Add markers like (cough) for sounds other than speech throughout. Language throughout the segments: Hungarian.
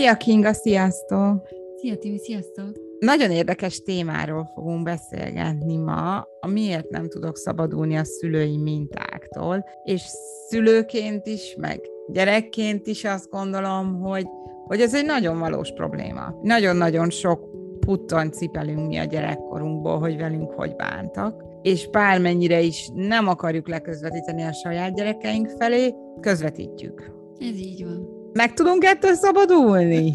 Szia Kinga, sziasztok! Szia Timi, sziasztok! Nagyon érdekes témáról fogunk beszélgetni ma, a miért nem tudok szabadulni a szülői mintáktól, és szülőként is, meg gyerekként is azt gondolom, hogy, hogy ez egy nagyon valós probléma. Nagyon-nagyon sok putton cipelünk mi a gyerekkorunkból, hogy velünk hogy bántak, és bármennyire is nem akarjuk leközvetíteni a saját gyerekeink felé, közvetítjük. Ez így van. Meg tudunk ettől szabadulni?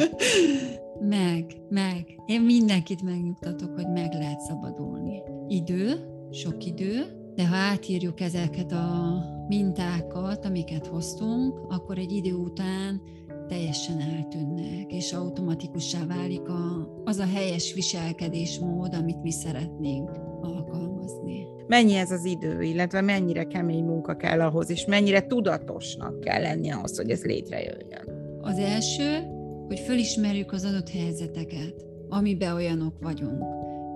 (laughs) meg, meg. Én mindenkit megnyugtatok, hogy meg lehet szabadulni. Idő, sok idő, de ha átírjuk ezeket a mintákat, amiket hoztunk, akkor egy idő után teljesen eltűnnek, és automatikussá válik a, az a helyes viselkedésmód, amit mi szeretnénk alkalmazni. Mennyi ez az idő, illetve mennyire kemény munka kell ahhoz, és mennyire tudatosnak kell lenni ahhoz, hogy ez létrejöjjön? Az első, hogy fölismerjük az adott helyzeteket, amiben olyanok vagyunk.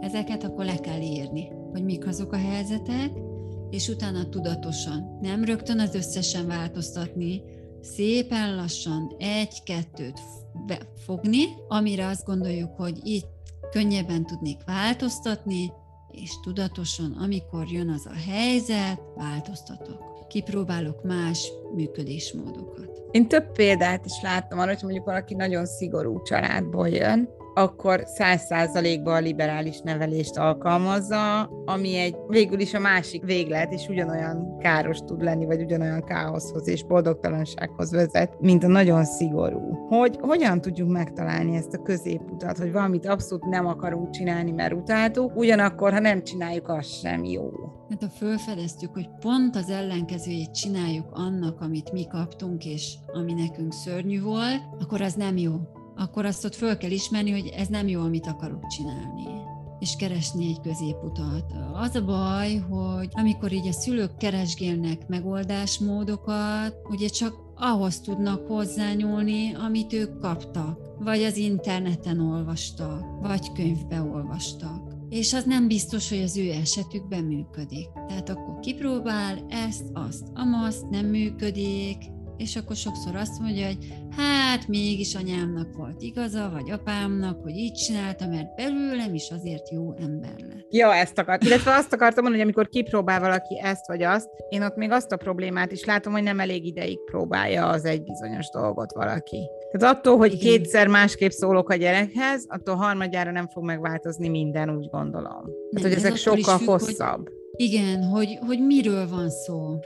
Ezeket akkor le kell írni, hogy mik azok a helyzetek, és utána tudatosan, nem rögtön az összesen változtatni, szépen lassan egy-kettőt fogni, amire azt gondoljuk, hogy itt könnyebben tudnék változtatni, és tudatosan, amikor jön az a helyzet, változtatok. Kipróbálok más működésmódokat. Én több példát is láttam arra, hogy mondjuk valaki nagyon szigorú családból jön, akkor száz százalékban a liberális nevelést alkalmazza, ami egy végül is a másik véglet, és ugyanolyan káros tud lenni, vagy ugyanolyan káoszhoz és boldogtalansághoz vezet, mint a nagyon szigorú. Hogy hogyan tudjuk megtalálni ezt a középutat, hogy valamit abszolút nem akarunk csinálni, mert utáltuk, ugyanakkor, ha nem csináljuk, az sem jó. Hát ha felfedeztük, hogy pont az ellenkezőjét csináljuk annak, amit mi kaptunk, és ami nekünk szörnyű volt, akkor az nem jó akkor azt ott föl kell ismerni, hogy ez nem jó, amit akarok csinálni és keresni egy középutat. Az a baj, hogy amikor így a szülők keresgélnek megoldásmódokat, ugye csak ahhoz tudnak hozzányúlni, amit ők kaptak, vagy az interneten olvastak, vagy könyvbe olvastak. És az nem biztos, hogy az ő esetükben működik. Tehát akkor kipróbál ezt, azt, amazt, nem működik, és akkor sokszor azt mondja, hogy hát mégis anyámnak volt igaza, vagy apámnak, hogy így csinálta, mert belőlem is azért jó ember lett. Ja, ezt akart. Illetve azt akartam mondani, hogy amikor kipróbál valaki ezt vagy azt, én ott még azt a problémát is látom, hogy nem elég ideig próbálja az egy bizonyos dolgot valaki. Tehát attól, hogy Igen. kétszer másképp szólok a gyerekhez, attól harmadjára nem fog megváltozni minden, úgy gondolom. Nem, Tehát, hogy ez ezek sokkal függ, hosszabb. Hogy, igen, hogy, hogy miről van szó.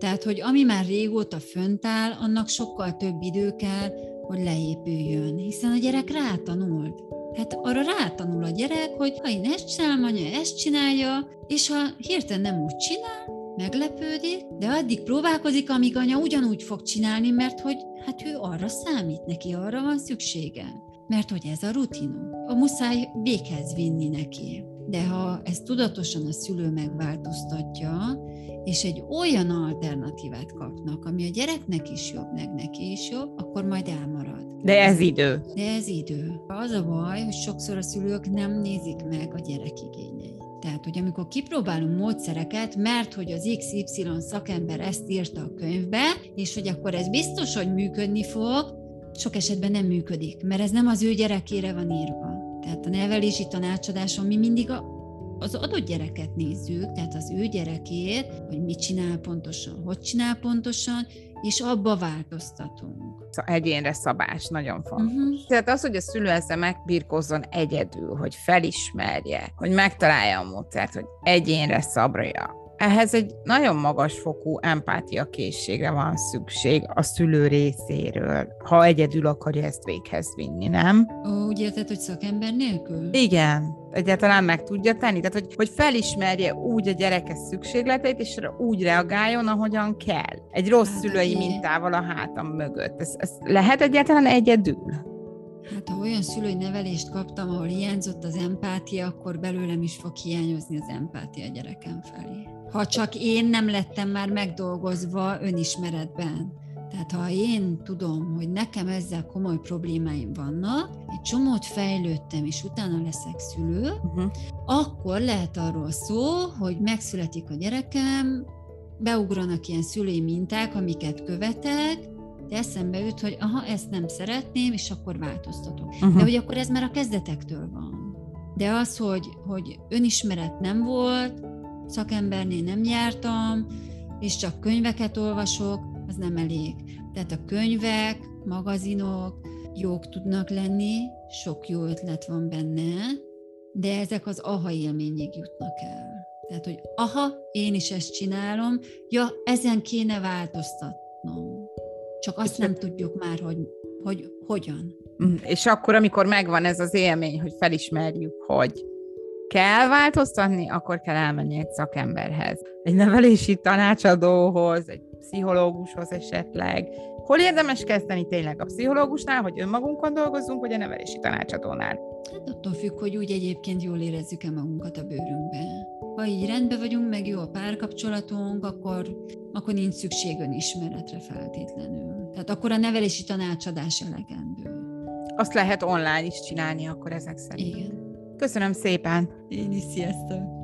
Tehát, hogy ami már régóta fönt áll, annak sokkal több idő kell, hogy leépüljön, hiszen a gyerek rátanult. Hát arra rátanul a gyerek, hogy ha én ezt csinálom, anya ezt csinálja, és ha hirtelen nem úgy csinál, meglepődik, de addig próbálkozik, amíg anya ugyanúgy fog csinálni, mert hogy hát ő arra számít, neki arra van szüksége. Mert hogy ez a rutinum. A muszáj véghez vinni neki. De ha ezt tudatosan a szülő megváltoztatja, és egy olyan alternatívát kapnak, ami a gyereknek is jobb, meg neki is jobb, akkor majd elmarad. De ez idő. De ez idő. Az a baj, hogy sokszor a szülők nem nézik meg a gyerek igényeit. Tehát, hogy amikor kipróbálunk módszereket, mert hogy az XY szakember ezt írta a könyvbe, és hogy akkor ez biztos, hogy működni fog, sok esetben nem működik, mert ez nem az ő gyerekére van írva. Tehát a nevelési tanácsadáson mi mindig a az adott gyereket nézzük, tehát az ő gyerekét, hogy mit csinál pontosan, hogy csinál pontosan, és abba változtatunk. Szóval egyénre szabás, nagyon fontos. Uh-huh. Tehát az, hogy a szülő ezzel megbirkózzon egyedül, hogy felismerje, hogy megtalálja a módszert, hogy egyénre szabrja, ehhez egy nagyon magas fokú empátia készségre van szükség a szülő részéről, ha egyedül akarja ezt véghez vinni, nem? Ó, úgy érted, hogy szakember nélkül? Igen, egyáltalán meg tudja tenni. Tehát, hogy, hogy felismerje úgy a gyereke szükségleteit, és úgy reagáljon, ahogyan kell. Egy rossz hát, szülői mintával a hátam mögött. Ez, ez lehet egyáltalán egyedül? Hát ha olyan szülői nevelést kaptam, ahol hiányzott az empátia, akkor belőlem is fog hiányozni az empátia gyerekem felé ha csak én nem lettem már megdolgozva önismeretben. Tehát ha én tudom, hogy nekem ezzel komoly problémáim vannak, egy csomót fejlődtem, és utána leszek szülő, uh-huh. akkor lehet arról szó, hogy megszületik a gyerekem, beugranak ilyen szülői minták, amiket követek, de eszembe jut, hogy aha, ezt nem szeretném, és akkor változtatok. Uh-huh. De hogy akkor ez már a kezdetektől van. De az, hogy, hogy önismeret nem volt, szakembernél nem jártam, és csak könyveket olvasok, az nem elég. Tehát a könyvek, magazinok jók tudnak lenni, sok jó ötlet van benne, de ezek az aha élményig jutnak el. Tehát, hogy aha, én is ezt csinálom, ja, ezen kéne változtatnom. Csak azt nem tudjuk már, hogy, hogy hogyan. Mm, és akkor, amikor megvan ez az élmény, hogy felismerjük, hogy kell változtatni, akkor kell elmenni egy szakemberhez. Egy nevelési tanácsadóhoz, egy pszichológushoz esetleg. Hol érdemes kezdeni tényleg a pszichológusnál, hogy önmagunkon dolgozzunk, vagy a nevelési tanácsadónál? Hát attól függ, hogy úgy egyébként jól érezzük-e magunkat a bőrünkbe. Ha így rendben vagyunk, meg jó a párkapcsolatunk, akkor, akkor nincs szükség önismeretre feltétlenül. Tehát akkor a nevelési tanácsadás elegendő. Azt lehet online is csinálni akkor ezek szerint. Igen. Köszönöm szépen! Én is, sziasztok!